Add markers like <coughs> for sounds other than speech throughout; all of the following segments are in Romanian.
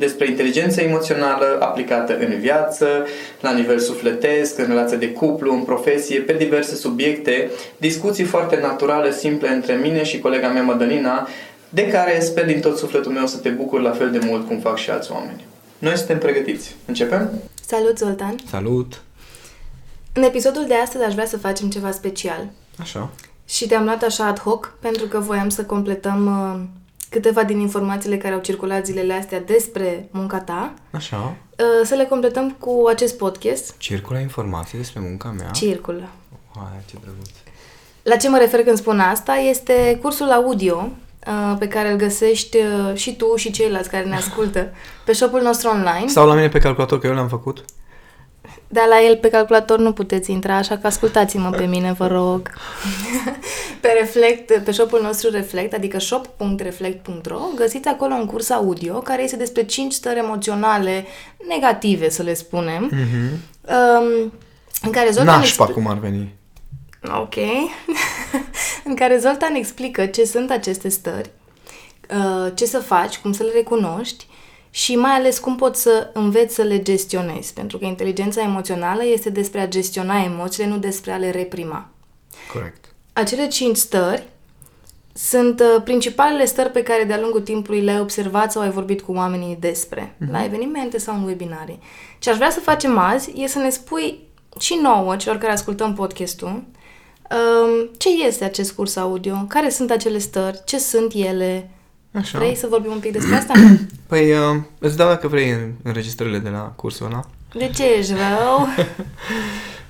despre inteligența emoțională aplicată în viață, la nivel sufletesc, în relație de cuplu, în profesie, pe diverse subiecte, discuții foarte naturale, simple între mine și colega mea Madalina, de care sper din tot sufletul meu să te bucur la fel de mult cum fac și alți oameni. Noi suntem pregătiți. Începem? Salut, Zoltan! Salut! În episodul de astăzi aș vrea să facem ceva special. Așa. Și te-am luat așa ad hoc pentru că voiam să completăm uh, câteva din informațiile care au circulat zilele astea despre munca ta. Așa. Uh, să le completăm cu acest podcast. Circulă informații despre munca mea? Circulă. Hai, ce drăguț. La ce mă refer când spun asta este cursul audio uh, pe care îl găsești uh, și tu și ceilalți care ne ascultă pe shop-ul nostru online. Sau la mine pe calculator, că eu l-am făcut. Dar la el pe calculator nu puteți intra, așa că ascultați-mă pe mine, vă rog. pe Reflect, pe shop-ul nostru Reflect, adică shop.reflect.ro, găsiți acolo un curs audio care este despre 5 stări emoționale negative, să le spunem. Mm-hmm. Um, în care Zoltan Nașpa, expl- cum ar veni. Ok. <laughs> în care Zoltan explică ce sunt aceste stări, uh, ce să faci, cum să le recunoști și mai ales cum poți să înveți să le gestionezi. Pentru că inteligența emoțională este despre a gestiona emoțiile, nu despre a le reprima. Corect. Acele cinci stări sunt uh, principalele stări pe care de-a lungul timpului le-ai observat sau ai vorbit cu oamenii despre, Mhm. mm-hmm. la evenimente sau în webinarii. Ce aș vrea să facem azi e să ne spui și nouă, celor care ascultăm podcastul, um, ce este acest curs audio, care sunt acele stări, ce sunt ele. Așa. Vrei să vorbim un pic despre asta? <coughs> Păi, uh, îți dau dacă vrei în- înregistrările de la cursul ăla. De ce ești rău? <laughs>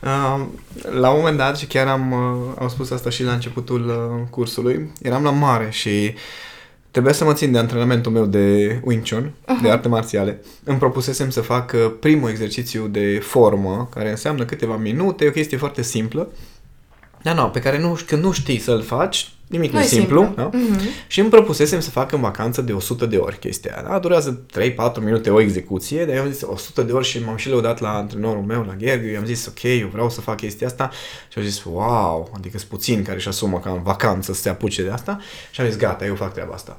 Uh, la un moment dat, și chiar am, uh, am spus asta și la începutul uh, cursului, eram la mare și trebuia să mă țin de antrenamentul meu de Wing Chun, de arte marțiale. Îmi propusesem să fac uh, primul exercițiu de formă, care înseamnă câteva minute, e o chestie foarte simplă, dar nu, pe care nu, când nu știi să-l faci, nimic nu e Nu-i simplu. simplu. Da? Mhm. Și îmi propusesem să fac în vacanță de 100 de ori chestia aia. Da? Durează 3-4 minute o execuție, dar eu am zis 100 de ori și m-am și lăudat la antrenorul meu, la Gherghiu, i-am zis ok, eu vreau să fac chestia asta și au zis wow, adică sunt puțini care își asumă ca în vacanță să se apuce de asta și am zis gata, eu fac treaba asta.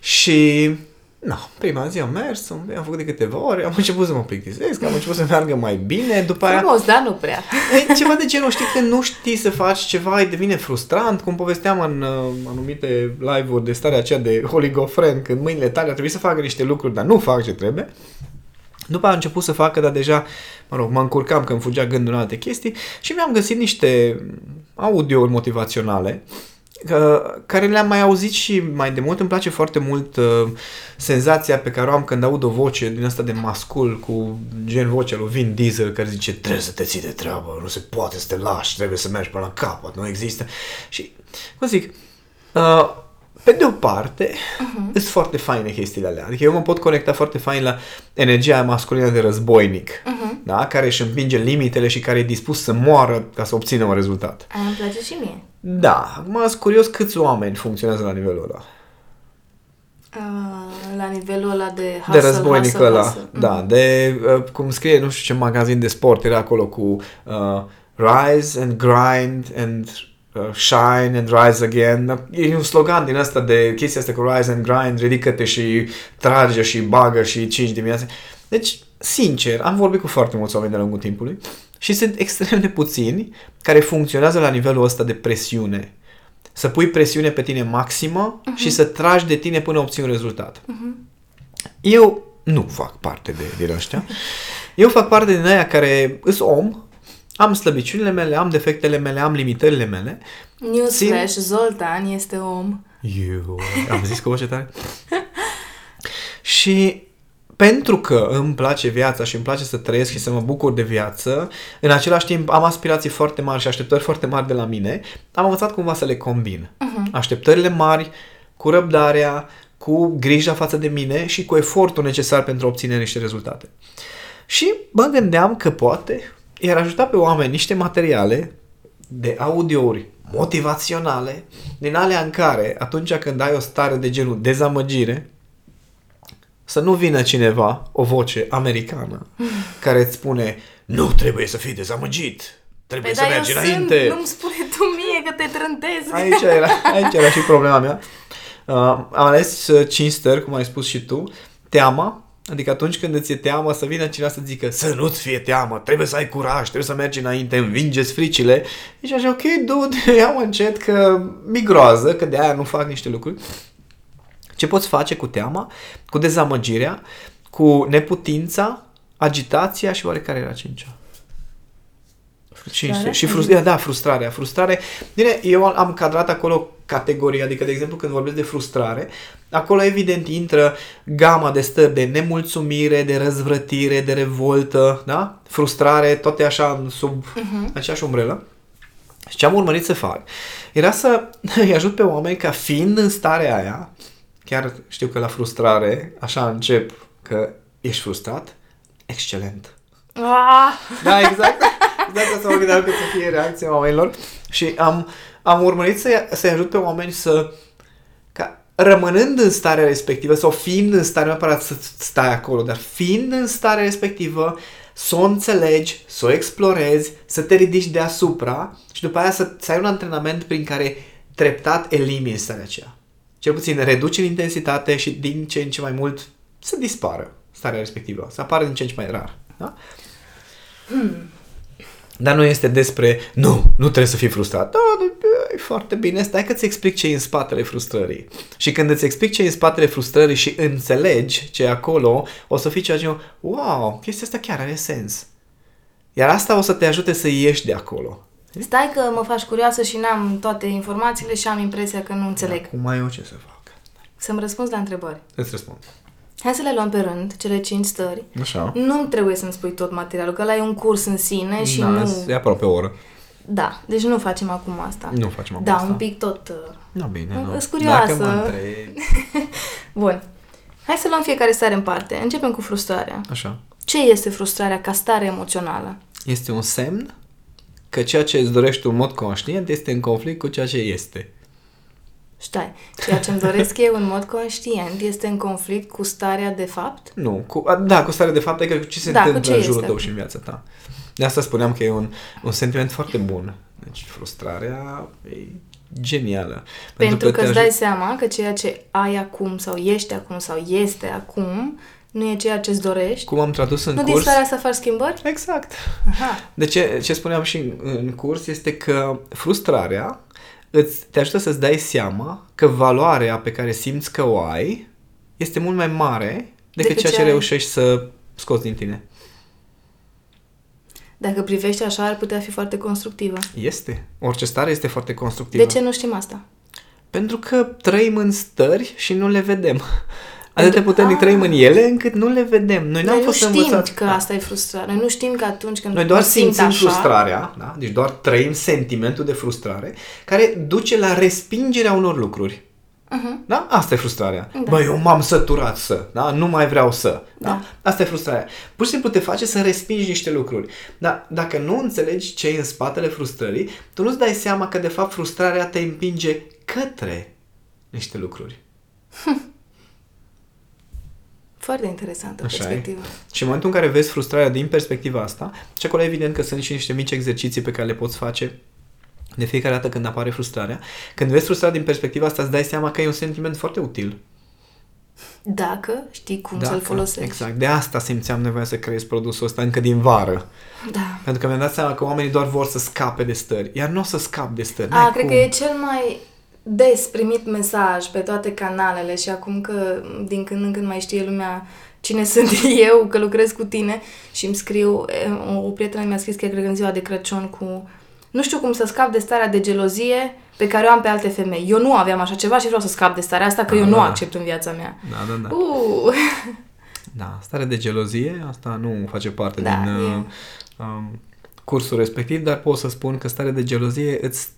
Și Na, prima zi am mers, am, am făcut de câteva ori, am început să mă plictisesc, am început să meargă mai bine, după aia... Frumos, dar nu prea. E ceva de genul, știi, când nu știi să faci ceva, îi devine frustrant, cum povesteam în uh, anumite live-uri de starea aceea de oligofren, când mâinile tale ar trebui să facă niște lucruri, dar nu fac ce trebuie. După a început să facă, dar deja, mă rog, mă încurcam că îmi fugea gândul în alte chestii și mi-am găsit niște audiouri motivaționale că- care le-am mai auzit și mai de mult îmi place foarte mult uh, senzația pe care o am când aud o voce din asta de mascul cu gen vocea lui Vin Diesel care zice trebuie să te ții de treabă, nu se poate să te lași, trebuie să mergi până la capăt, nu există. Și, cum zic, uh, pe de o parte, uh-huh. sunt foarte faine chestiile alea. Adică eu mă pot conecta foarte fain la energia masculină de războinic, uh-huh. da? care își împinge limitele și care e dispus să moară ca să obțină un rezultat. Aia îmi place și mie. Da, acum sunt curios câți oameni funcționează la nivelul ăla. Uh, la nivelul ăla de de hustle, războinic hustle, ăla. hustle. Da, Mhm. de, uh, cum scrie, nu știu ce magazin de sport, era acolo cu uh, Rise and Grind and uh, Shine and Rise Again. E un slogan din asta de chestia asta cu Rise and Grind, ridică-te și trage și bagă și 5 dimineața. Deci, sincer, am vorbit cu foarte mulți oameni de-a lungul timpului și sunt <laughs> extrem de puțini care funcționează la nivelul ăsta de presiune. Să pui presiune pe tine maximă uh-huh. și să tragi de tine până obții un rezultat. Eu nu fac parte de, din ăștia. Eu fac parte din aia care îs om, am slăbiciunile mele, am defectele mele, am limitările mele. Newsflash, Zoltan este om. Eu, am zis cu voce tare. <laughs> și pentru că îmi place viața și îmi place să trăiesc și să mă bucur de viață, în același timp am aspirații foarte mari și așteptări foarte mari de la mine, am învățat cumva să le combin. Uh-huh. Așteptările mari cu răbdarea, cu grija față de mine și cu efortul necesar pentru a obține niște rezultate. Și mă gândeam că poate i-ar ajuta pe oameni niște materiale de audiouri motivaționale, din alea în care, atunci când ai o stare de genul dezamăgire, să nu vină cineva, o voce americană, <laughs> care îți spune nu trebuie să fii dezamăgit, trebuie Păi să da, eu mergi sunt, înainte. nu-mi spune tu mie că te trântezi. Aici era, aici era și problema mea. Uh, am ales uh, cinci stări, cum ai spus și tu. Teama, adică atunci când îți e teamă să vină cineva să zică să nu-ți fie teamă, trebuie să ai curaj, trebuie să mergi înainte, învingeți fricile. Și așa, ok, dude, <laughs> ia încet că mi groază, că de aia nu fac niște lucruri. Ce poți face cu teama, cu dezamăgirea, cu neputința, agitația și oarecare era cincea? Frustrarea? Și frustrarea, da, frustrarea. Frustrare. Bine, eu am cadrat acolo categorii, adică, de exemplu, când vorbesc de frustrare, acolo evident intră gama de stări de nemulțumire, de răzvrătire, de revoltă, da? Frustrare, toate așa sub uh-huh. aceeași umbrelă. Și ce am urmărit să fac era să <laughs> îi ajut pe oameni ca fiind în starea aia, chiar știu că la frustrare, așa încep că ești frustrat, excelent. Ah, Da, exact. Exact asta mă gândeam că să fie reacția oamenilor. Și am, am urmărit să-i, să ajut pe oameni să ca rămânând în starea respectivă sau fiind în stare, nu neapărat să stai acolo, dar fiind în starea respectivă, să o înțelegi, să o explorezi, să te ridici deasupra și după aia să, să ai un antrenament prin care treptat elimini starea aceea. Cel puțin reduci în intensitate și din ce în ce mai mult să dispară starea respectivă, să apară din ce în ce mai rar. Da? Dar nu este despre, nu, nu trebuie să fii frustrat. Da, da, e foarte bine, stai că-ți explic ce e în spatele frustrării. Și când îți explic ce e în spatele frustrării și înțelegi ce e acolo, o să fii ceea ce, wow, chestia asta chiar are sens. Iar asta o să te ajute să ieși de acolo. Stai că mă faci curioasă și n-am toate informațiile și am impresia că nu înțeleg. Acum mai eu ce să fac? Să-mi răspunzi la întrebări. Îți răspund. Hai să le luăm pe rând, cele cinci stări. Așa. Nu trebuie să-mi spui tot materialul, că ăla e un curs în sine și da, nu... E aproape o oră. Da, deci nu facem acum asta. Nu facem acum Da, asta. un pic tot... uh, Nu, bine, nu. Îs curioasă. Dacă mă întrebi... <laughs> Bun. Hai să luăm fiecare stare în parte. Începem cu frustrarea. Așa. Ce este frustrarea ca stare emoțională? Este un semn că ceea ce îți dorești în mod conștient este în conflict cu ceea ce este. Stai, ceea ce îmi doresc eu în mod conștient este în conflict cu starea de fapt? Nu, cu, a, da, cu stare de fapt, adică cu ce se Da, cu întâmplă ce în jurul este. tău și în viața ta. De asta spuneam că e un, un sentiment foarte bun. Deci frustrarea e genială. Pentru, că, te îți ajut- dai seama că ceea ce ai acum sau ești acum sau este acum nu e ceea ce îți dorești. Cum am tradus în nu din curs... starea să faci schimbări? Exact. Aha. De ce, ce spuneam și în, în curs este că frustrarea îți, te ajută să-ți dai seama că valoarea pe care simți că o ai este mult mai mare decât, Decât ceea ce ce ai. reușești să scoți din tine. Dacă privești așa, ar putea fi foarte constructivă. Este. Orice stare este foarte constructivă. De ce nu știm asta? Pentru că trăim în stări și nu le vedem. Atât de Pentru- puternic Ah. trăim în ele încât nu le vedem. Noi n-am Noi nu fost știm învățați. că asta e frustrare. Noi nu știm că atunci când Noi doar mă simt simțim așa, frustrarea, da? deci doar trăim sentimentul de frustrare, care duce la respingerea unor lucruri. Uh-huh. Da? Asta e frustrarea. Da. Da. Bă, eu m-am săturat să, da? Nu mai vreau să. Da? Da. Asta e frustrarea. Pur și simplu te face să respingi niște lucruri. Dar dacă nu înțelegi ce e în spatele frustrării, tu nu-ți dai seama că de fapt frustrarea te împinge către niște lucruri. <laughs> Foarte interesantă Așa e. perspectivă. Și în momentul în care vezi frustrarea din perspectiva asta, și acolo evident că sunt și niște mici exerciții pe care le poți face de fiecare dată când apare frustrarea. Când vezi frustrarea din perspectiva asta, îți dai seama că e un sentiment foarte util. Dacă știi cum Da, să-l folosești. Exact. De asta simțeam nevoia să creez produsul ăsta încă din vară. Da. Pentru că mi-am dat seama că oamenii doar vor să scape de stări. Iar nu o să scap de stări. A, N-ai cred cum. că e cel mai des primit mesaj pe toate canalele și acum că din când în când mai știe lumea cine <laughs> sunt eu, că lucrez cu tine și îmi scriu, o, o prietenă mi-a scris că cred că în ziua de Crăciun cu nu știu cum să scap de starea de gelozie pe care o am pe alte femei. Eu nu aveam așa ceva și vreau să scap de starea asta, că Da, eu nu da. accept în viața mea. Da, da, da. Uh. <laughs> Da, stare de gelozie, asta nu face parte Da, din uh, e- um, cursul respectiv, dar pot să spun că starea de gelozie îți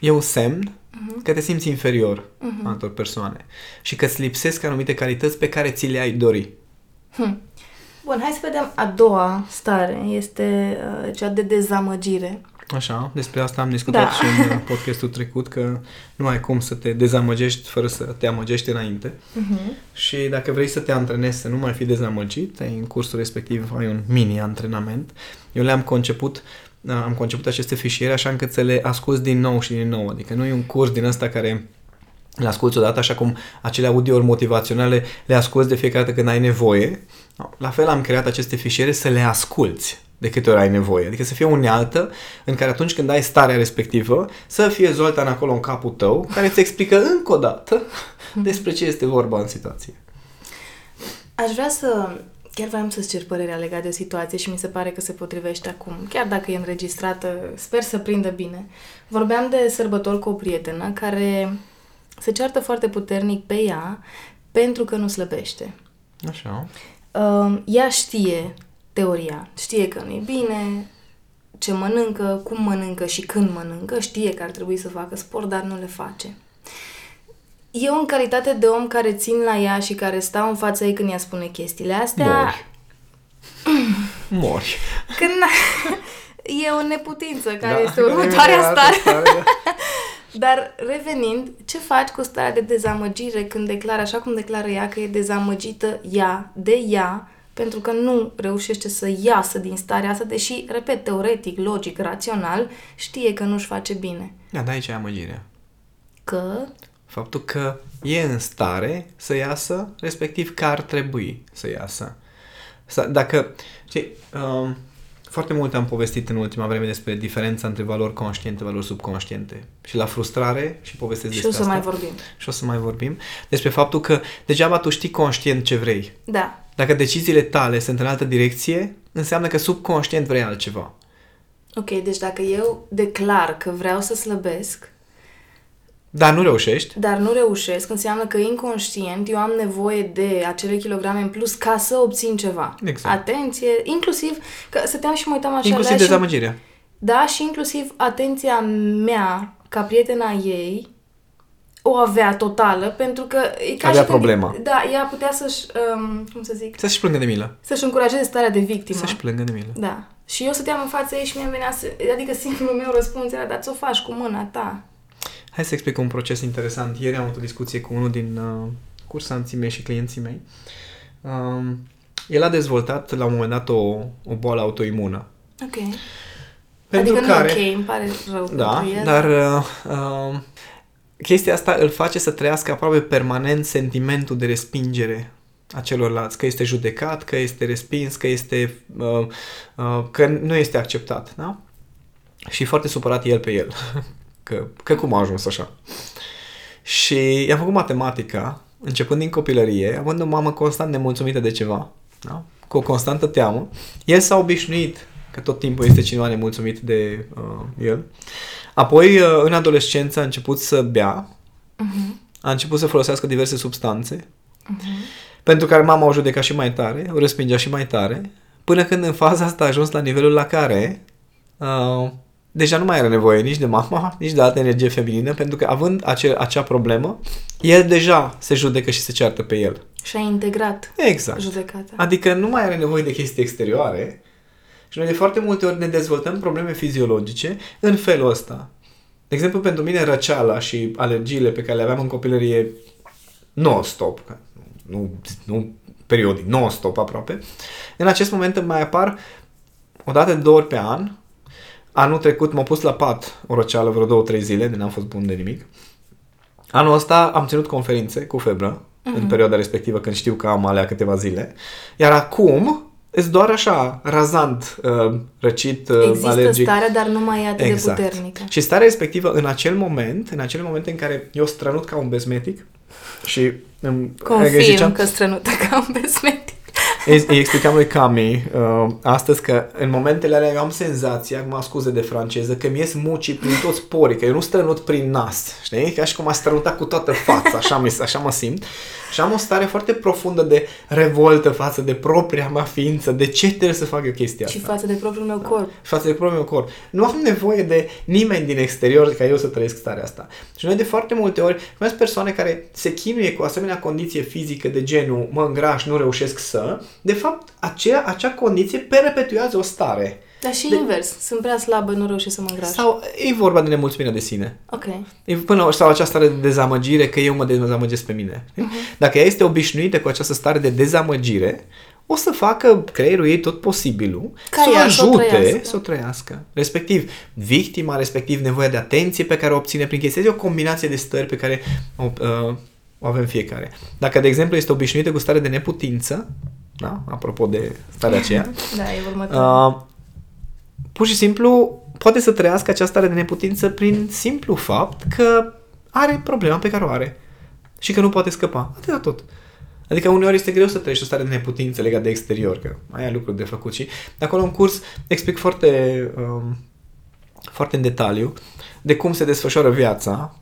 e un semn Mhm. că te simți inferior uh-huh. altor persoane și că îți lipsesc anumite calități pe care ți le-ai dori. Hm. Bun, hai să vedem a doua stare. Este uh, cea de dezamăgire. Așa, despre asta am discutat Da. și în uh, podcastul trecut, că nu ai cum să te dezamăgești fără să te amăgești înainte. Uh-huh. Și dacă vrei să te antrenezi să nu mai fii dezamăgit, ai în cursul respectiv ai un mini-antrenament. Eu le-am conceput, uh, am conceput aceste fișiere așa încât să le asculți din nou și din nou. Adică nu e un curs din ăsta care le asculți odată, așa cum acele audiouri motivaționale le asculți de fiecare dată când ai nevoie. La fel am creat aceste fișiere să le asculți de câte ori ai nevoie. Adică să fie o unealtă în care atunci când ai starea respectivă, să fie Zoltan acolo în capul tău, care îți explică încă o dată despre ce este vorba în situație. Aș vrea să... Chiar vreau să-ți cer părerea legată de o situație și mi se pare că se potrivește acum. Chiar dacă e înregistrată, sper să prindă bine. Vorbeam de sărbători cu o prietenă care se ceartă foarte puternic pe ea pentru că nu slăbește. Așa. Uh, ea știe teoria, știe că nu e bine, ce mănâncă, cum mănâncă și când mănâncă, știe că ar trebui să facă sport, dar nu le face. Eu, în calitate de om care țin la ea și care stau în fața ei când ea spune chestiile astea, Mori. <clears throat> Mori. când <laughs> e o neputință care Da, este următoarea altă stare. stare, da. <laughs> Dar revenind, ce faci cu starea de dezamăgire când declară, așa cum declară ea, că e dezamăgită ea, de ea, pentru că nu reușește să iasă din starea asta, deși, repet, teoretic, logic, rațional, știe că nu-și face bine. Da, da, aici e amăgirea. Că... Faptul că e în stare să iasă, respectiv că ar trebui să iasă. Să- Dacă, știi, um, foarte mult am povestit în ultima vreme despre diferența între valori conștiente, valori subconștiente. Și la frustrare, și povestesc Și o despre să asta. mai vorbim. Și o să mai vorbim. Despre faptul că degeaba tu știi conștient ce vrei. Da. Dacă deciziile tale sunt în altă direcție, înseamnă că subconștient vrei altceva. Ok, deci dacă eu declar că vreau să slăbesc, Dar nu reușești, dar nu reușesc, înseamnă că inconștient eu am nevoie de acele kilograme în plus ca să obțin ceva. Exact. Atenție, inclusiv, că stăteam și mă uitam așa inclusiv la ea și dezamăgirea. Da, și inclusiv atenția mea, ca prietena ei, o avea totală, pentru că e ca Avea și când- problema. Da, ea putea să-și, um, cum să zic, Să-și plângă de milă. să-și încurajeze starea de victimă. Să-și plângă de milă. Da. Și eu stăteam în fața ei și mi-a venit să... Adică singurul meu răspuns era, dar ți-o faci cu mâna ta. Hai să explic un proces interesant. Ieri am avut o discuție cu unul din uh, cursanții mei și clienții mei. Um, el a dezvoltat la un moment dat o, o boală autoimună. Ok. Pentru adică care, nu ok, îmi pare rău Da, pentru el. dar uh, uh, chestia asta îl face să trăiască aproape permanent sentimentul de respingere a celorlalți, că este judecat, că este respins, că este uh, uh, că nu este acceptat, da? Și e foarte supărat el pe el. <laughs> că, că cum a ajuns așa? Și i-am făcut matematica, începând din copilărie, având o mamă constant nemulțumită de ceva, da? cu o constantă teamă. El s-a obișnuit că tot timpul este cineva nemulțumit de uh, el. Apoi, uh, în adolescență, a început să bea, Mhm. a început să folosească diverse substanțe, pentru care mama o judeca și mai tare, o respingea și mai tare, până când în faza asta a ajuns la nivelul la care uh, deja nu mai are nevoie nici de mama, nici de altă energie feminină, pentru că având ace- acea problemă, el deja se judecă și se ceartă pe el. Și a integrat Exact. judecata. Adică nu mai are nevoie de chestii exterioare și noi de foarte multe ori ne dezvoltăm probleme fiziologice în felul ăsta. De exemplu, pentru mine răceala și alergiile pe care le aveam în copilărie non-stop, că nu, nu periodic, non-stop aproape, în acest moment îmi mai apar o dată de două ori pe an. Anul trecut m-a pus la pat o răceală vreo două, trei zile, de n-am fost bun de nimic. Anul ăsta am ținut conferințe cu febră, în perioada respectivă când știu că am alea câteva zile. Iar acum Îți doar așa, razant, uh, răcit, uh, Există alergic. starea, dar nu mai e atât Exact. de puternică. Și starea respectivă, în acel moment, în acele momente în care eu strănut ca un besmetic și îmi Confirm ziceam- că strănută ca un besmetic. Îi, îi explicam lui Cami uh, astăzi că în momentele alea eu am senzația, mă scuze de franceză, că mi ies mucii prin toți porii, că eu nu strănut prin nas, știi? Ca și cum aș strănutat cu toată fața, așa, mi, așa mă simt. Și am o stare foarte profundă de revoltă față de propria mea ființă, de ce trebuie să fac eu chestia Și asta. față de propriul meu corp. Și față de propriul meu corp. Nu am nevoie de nimeni din exterior ca eu să trăiesc starea asta. Și noi de foarte multe ori, mai sunt persoane care se chinuie cu asemenea condiție fizică de genul mă îngraș, nu reușesc să, de fapt, aceea, acea condiție perpetuează o stare. Dar și De- invers. Sunt prea slabă, nu reușesc să mă îngraș. Sau e vorba de nemulțumirea de sine. Ok. E până la sau această stare de dezamăgire că eu mă dezamăgesc pe mine. Uh-huh. Dacă ea este obișnuită cu această stare de dezamăgire, o să facă creierul ei tot posibilul Ca să o ea să o ajute trăiască. să o trăiască. Respectiv, victima, respectiv nevoia de atenție pe care o obține prin chestia. Este o combinație de stări pe care o, uh, o avem fiecare. Dacă, de exemplu, este obișnuită cu stare de neputință, da? apropo de starea aceea, <laughs> Da, e următorul. Uh, pur și simplu poate să trăiască această stare de neputință prin simplu fapt că are problema pe care o are și că nu poate scăpa. Atâta tot. Adică uneori este greu să trăiești o stare de neputință legată de exterior, că mai ai lucruri de făcut și de acolo în curs explic foarte, um, foarte în detaliu de cum se desfășoară viața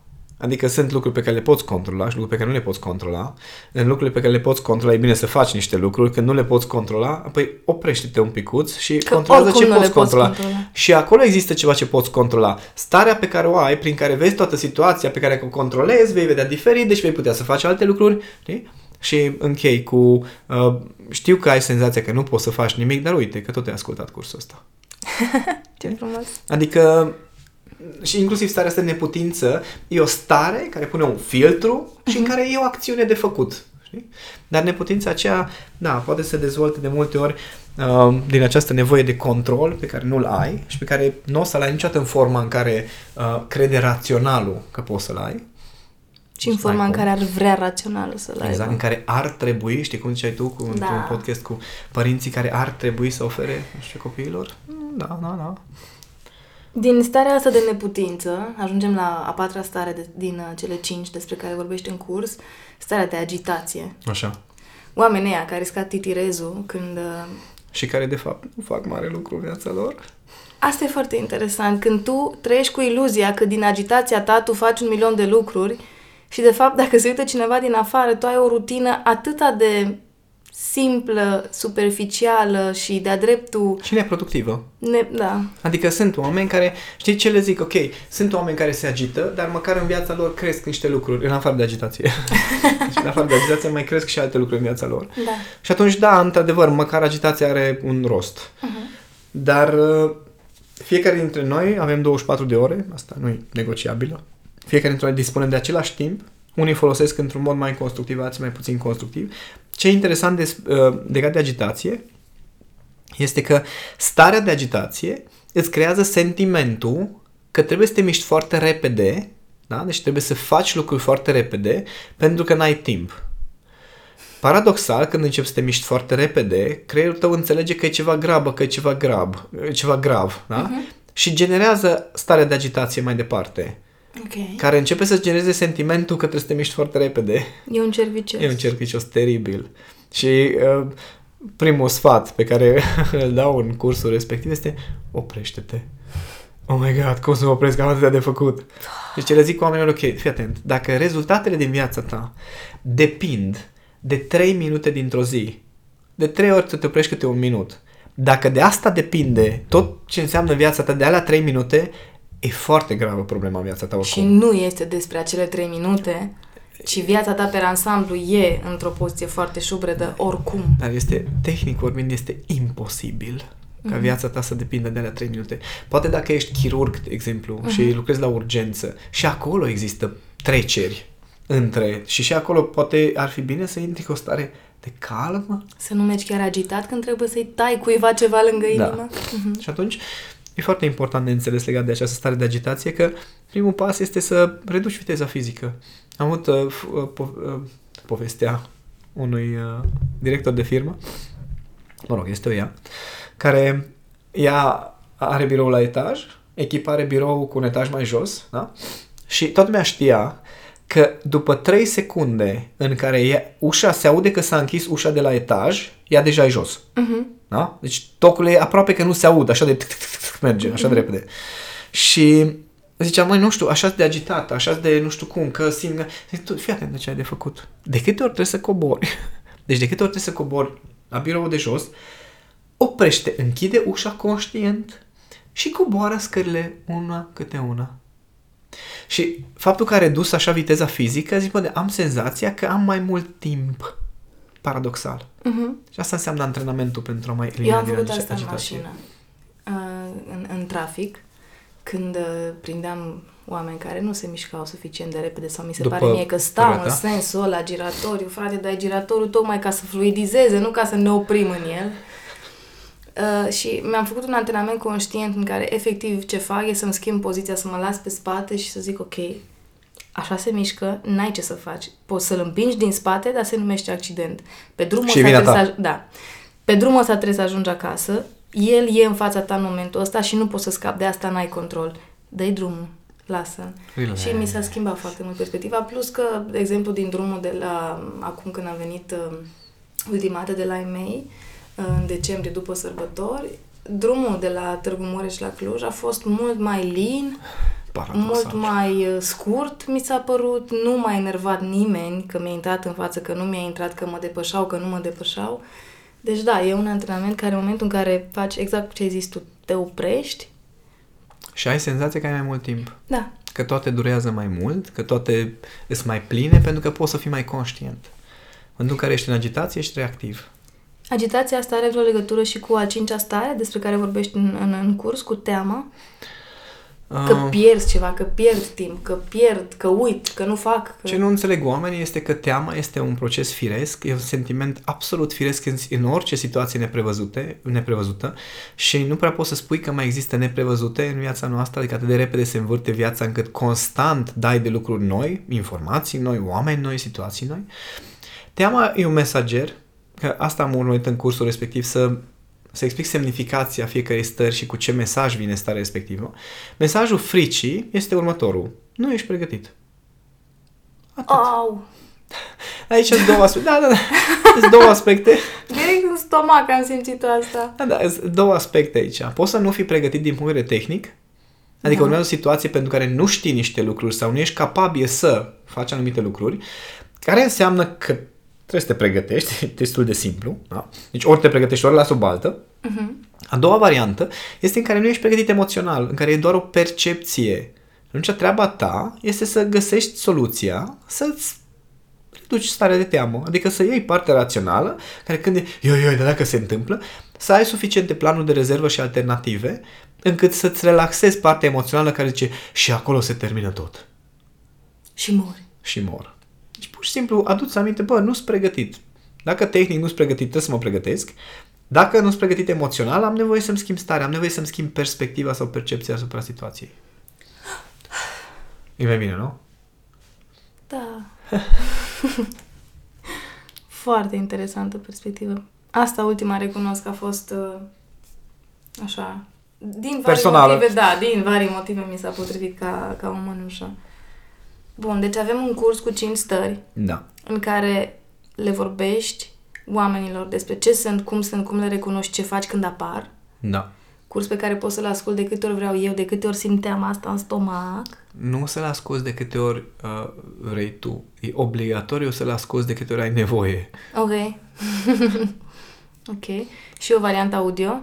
Adică sunt lucruri pe care le poți controla și lucruri pe care nu le poți controla. În lucrurile pe care le poți controla e bine să faci niște lucruri. Când nu le poți controla, apoi oprește-te un picuț și Că controlează oricum ce nu poți le poți controla. controla. Și acolo există ceva ce poți controla. Starea pe care o ai, prin care vezi toată situația pe care o controlezi, vei vedea diferit, deci vei putea să faci alte lucruri. Știi? Și închei cu... Uh, știu că ai senzația că nu poți să faci nimic, dar uite că tot ai ascultat cursul ăsta. <laughs> Ce frumos. Adică și inclusiv starea asta de neputință e o stare care pune un filtru și în care e o acțiune de făcut. Știi? Dar neputința aceea, da, poate să se dezvolte de multe ori uh, din această nevoie de control pe care nu-l ai și pe care nu o să-l ai niciodată în forma în care uh, crede raționalul că poți să-l ai. Și în Nu-ți dai forma în cum. care ar vrea raționalul să-l aibă. Exact, în care ar trebui, știi cum ziceai tu cu, Da. într-un podcast cu părinții care ar trebui să ofere, nu știu, copiilor? Da, da, da. Din starea asta de neputință, ajungem la a patra stare de, din uh, cele cinci despre care vorbești în curs, starea de agitație. Așa. Oamenii ăia care scad titirezul când... uh, Și care, de fapt, nu fac mare lucru în viața lor. Asta e foarte interesant. Când tu trăiești cu iluzia că din agitația ta tu faci un milion de lucruri și, de fapt, dacă se uită cineva din afară, tu ai o rutină atâta de simplă, superficială și de-a dreptul... Și neproductivă. Ne, da, Adică sunt oameni care, știi ce le zic? Ok, sunt oameni care se agită, dar măcar în viața lor cresc niște lucruri, în afară de agitație. și <laughs> în afară de agitație mai cresc și alte lucruri în viața lor. da. Și atunci, da, într-adevăr, măcar agitația are un rost. Uh-huh. Dar uh, fiecare dintre noi avem 24 de ore, asta nu e negociabilă. Fiecare dintre noi dispunem de același timp. Unii folosesc într-un mod mai constructiv, alții mai puțin constructiv. Ce e interesant de, uh, legat de agitație este că starea de agitație îți creează sentimentul că trebuie să te miști foarte repede, da? deci trebuie să faci lucruri foarte repede pentru că n-ai timp. Paradoxal, când începi să te miști foarte repede, creierul tău înțelege că e ceva grabă, că e ceva grav, e ceva grav, da? Uh-huh. Și generează starea de agitație mai departe, Ok. care începe să genereze sentimentul că trebuie să te miști foarte repede. E un cer vicios. E un cerc vicios teribil. Și uh, primul sfat pe care <laughs> îl dau în cursul respectiv este oprește-te. Oh my god, cum să mă opresc, am atâtea de făcut. Deci le zic oamenilor, ok, fii atent, dacă rezultatele din viața ta depind de 3 minute dintr-o zi, de 3 ori să te oprești câte un minut, dacă de asta depinde tot ce înseamnă viața ta de alea 3 minute, e foarte gravă problema în viața ta oricum. Și nu este despre acele trei minute, ci viața ta pe ansamblu e într-o poziție foarte șubredă oricum. Dar este, tehnic vorbind, este imposibil Mhm. ca viața ta să depindă de alea 3 minute. Poate dacă ești chirurg, de exemplu, Mhm. și lucrezi la urgență și acolo există treceri între și și acolo poate ar fi bine să intri cu o stare de calmă. Să nu mergi chiar agitat când trebuie să-i tai cuiva ceva lângă Da. inimă. Mhm. Și atunci e foarte important de înțeles legat de această stare de agitație că primul pas este să reduci viteza fizică. Am avut uh, f- uh, po- uh, povestea unui uh, director de firmă mă rog, este o ea, care ea are birou la etaj, echipa are birou cu un etaj mai jos, da? Și toată lumea știa că după 3 secunde în care e, ușa se aude că s-a închis ușa de la etaj, ea deja e jos. Uh-huh. Da? Deci tocul e aproape că nu se aud, așa de merge, așa de repede. Și ziceam, măi, nu știu, așa de agitat, așa de nu știu cum, că simt că... Zic, tu, fii atent de ce ai de făcut. De câte ori trebuie să cobori? <laughs> Deci de câte ori trebuie să cobori la biroul de jos, oprește, închide ușa conștient și coboară scările una câte una. Și faptul că a redus așa viteza fizică, zic, bă, de, am senzația că am mai mult timp. Paradoxal. Uh-huh. Și asta înseamnă antrenamentul pentru a mai Eu elimina am din făcut ace- asta în agitație. mașină, uh, în, în trafic, când uh, prindeam oameni care nu se mișcau suficient de repede sau mi se După pare mie că stau în perioada? sensul ăla giratoriu, frate, dai giratoriu tocmai ca să fluidizeze, nu ca să ne oprim în el. Uh, și mi-am făcut un antrenament conștient în care efectiv ce fac e să-mi schimb poziția, să mă las pe spate și să zic ok, așa se mișcă, n-ai ce să faci. Poți să-l împingi din spate, dar se numește accident. Pe drumul Și ăsta vina trebuie ta. să, aj- da. Pe drumul ăsta trebuie să ajungi acasă, el e în fața ta în momentul ăsta și nu poți să scapi, de asta n-ai control. Dă-i drumul, lasă. Relax. Și mi s-a schimbat foarte mult perspectiva, plus că, de exemplu, din drumul de la, acum când am venit uh, ultima dată de la EMEI, uh, în decembrie după sărbători, drumul de la Târgu Mureș la Cluj a fost mult mai lean, Paradoxal. mult mai uh, scurt mi s-a părut, nu m-a enervat nimeni că mi-a intrat în față, că nu mi-a intrat, că mă depășau, că nu mă depășau. Deci da, e un antrenament care în momentul în care faci exact ce ai zis tu, te oprești, Și ai senzația că ai mai mult timp. da, Că toate durează mai mult, că toate sunt mai pline, pentru că poți să fii mai conștient. În momentul în care ești în agitație, ești reactiv. Agitația asta are vreo legătură și cu a cincea stare despre care vorbești în, în, în curs, cu teama? Că Ah, pierzi ceva, că pierd timp, că pierd, că uit, că nu fac. Că... Ce nu înțeleg oamenii este că teama este un proces firesc, e un sentiment absolut firesc în, în orice situație neprevăzute, neprevăzută și nu prea poți să spui că mai există neprevăzute în viața noastră, adică atât de repede se învârte viața încât constant dai de lucruri noi, informații noi, oameni noi, situații noi. Teama e un mesager, că asta am urmărit în cursul respectiv, să, să explic semnificația fiecărei stări și cu ce mesaj vine starea respectivă. Mesajul fricii este următorul. Nu ești pregătit. Atât. Au! Aici sunt două aspecte. Da, da, da. Sunt două aspecte. Direct în stomac am simțit asta. Da, da, sunt două aspecte aici. Poți să nu fii pregătit din punct de vedere tehnic, adică Da. urmează o situație pentru care nu știi niște lucruri sau nu ești capabil să faci anumite lucruri, care înseamnă că trebuie să te pregătești, <laughs> e destul de simplu. Da? Deci ori te pregătești, ori las o baltă. Uh-huh. A doua variantă este în care nu ești pregătit emoțional, în care e doar o percepție. Atunci treaba ta este să găsești soluția, să-ți reduci starea de teamă, adică să iei partea rațională, care când e, ioi, ioi, dar dacă se întâmplă, să ai suficiente planuri de rezervă și alternative, încât să-ți relaxezi partea emoțională care zice, și acolo se termină tot. Și mori. Și mor. Deci pur și simplu aduți aminte, bă, nu sunt pregătit. Dacă tehnic nu sunt pregătit, trebuie să mă pregătesc. Dacă nu sunt pregătit emoțional, am nevoie să-mi schimb starea, am nevoie să-mi schimb perspectiva sau percepția asupra situației. E mai bine, nu? Da. <laughs> Foarte interesantă perspectivă. Asta ultima recunosc că a fost uh, așa, din vari Personală. motive, da, din vari motive mi s-a potrivit ca, ca o mănușă. Bun, deci avem un curs cu 5 stări Da. în care le vorbești oamenilor despre ce sunt, cum sunt, cum le recunoști, ce faci când apar. Da. Curs pe care pot să-l ascult de câte ori vreau eu, de câte ori simteam asta în stomac. Nu să-l asculți de câte ori uh, vrei tu. E obligatoriu să-l asculți de câte ori ai nevoie. Ok. <laughs> ok. Și o variantă audio.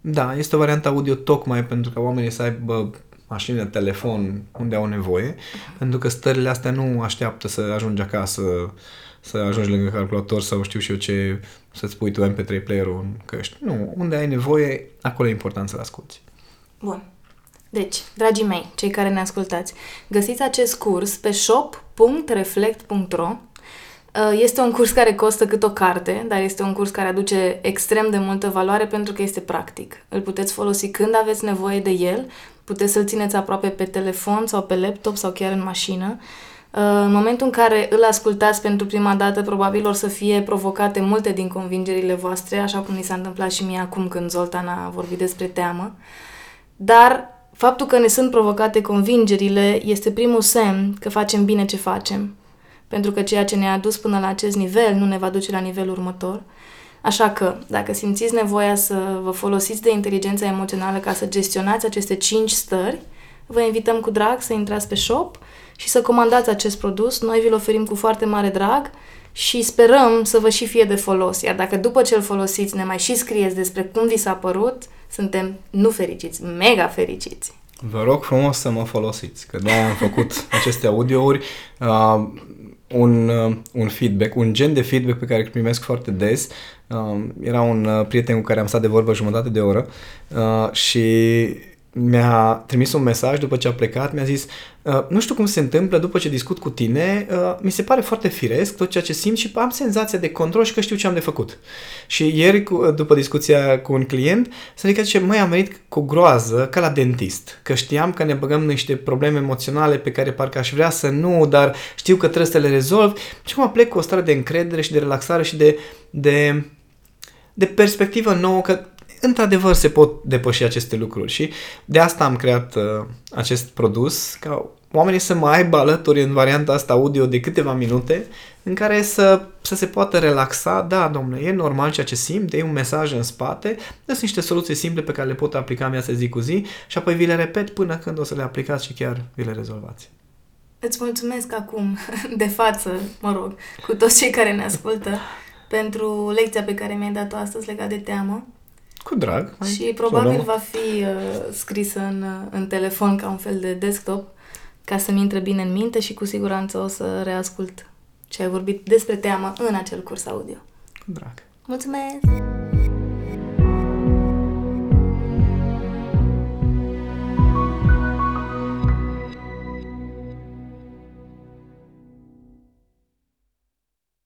Da, este o variantă audio tocmai pentru ca oamenii să aibă mașină, telefon, unde au nevoie, pentru că stările astea nu așteaptă să ajungi acasă, să ajungi lângă calculator sau știu și eu ce, să-ți pui tu MP3 player-ul în căști. Nu, unde ai nevoie, acolo e important să-l asculti. Bun. Deci, dragii mei, cei care ne ascultați, găsiți acest curs pe shop.reflect.ro Uh, Este un curs care costă cât o carte, dar este un curs care aduce extrem de multă valoare pentru că este practic. Îl puteți folosi când aveți nevoie de el, puteți să-l țineți aproape pe telefon sau pe laptop sau chiar în mașină. în momentul în care îl ascultați pentru prima dată, probabil or să fie provocate multe din convingerile voastre, așa cum mi s-a întâmplat și mie acum când Zoltan a vorbit despre teamă. Dar faptul că ne sunt provocate convingerile este primul semn că facem bine ce facem. Pentru că ceea ce ne-a dus până la acest nivel nu ne va duce la nivelul următor. Așa că, dacă simțiți nevoia să vă folosiți de inteligența emoțională ca să gestionați aceste 5 stări, vă invităm cu drag să intrați pe shop și să comandați acest produs. Noi vi-l oferim cu foarte mare drag și sperăm să vă și fie de folos. Iar dacă după ce îl folosiți ne mai și scrieți despre cum vi s-a părut, suntem nu fericiți, mega fericiți. Vă rog frumos să mă folosiți, că de am făcut <laughs> aceste audiouri. Uh, un, uh, un feedback, un gen de feedback pe care îl primesc foarte des. Uh, era un uh, prieten cu care am stat de vorbă jumătate de oră uh, și mi-a trimis un mesaj după ce a plecat, mi-a zis uh, nu știu cum se întâmplă după ce discut cu tine, uh, mi se pare foarte firesc tot ceea ce simt și am senzația de control și că știu ce am de făcut. Și ieri, cu, după discuția cu un client, s-a ridicat și măi, am venit cu groază ca la dentist, că știam că ne băgăm niște probleme emoționale pe care parcă aș vrea să nu, dar știu că trebuie să le rezolv și acum plec cu o stare de încredere și de relaxare și de, de de perspectivă nouă că într-adevăr se pot depăși aceste lucruri și de asta am creat uh, acest produs, ca oamenii să mai aibă alături în varianta asta audio de câteva minute în care să, să se poată relaxa, da, domnule, e normal ceea ce simt, e un mesaj în spate, sunt niște soluții simple pe care le pot aplica mea să zi cu zi și apoi vi le repet până când o să le aplicați și chiar vi le rezolvați. Îți mulțumesc acum, <laughs> de față, mă rog, cu toți cei care ne ascultă, pentru lecția pe care mi-ai dat-o astăzi legat de teamă. Cu drag. Și probabil va fi uh, scrisă în, uh, în telefon ca un fel de desktop ca să-mi intre bine în minte și cu siguranță o să reascult ce ai vorbit despre teamă în acel curs audio. Cu drag. Mulțumesc!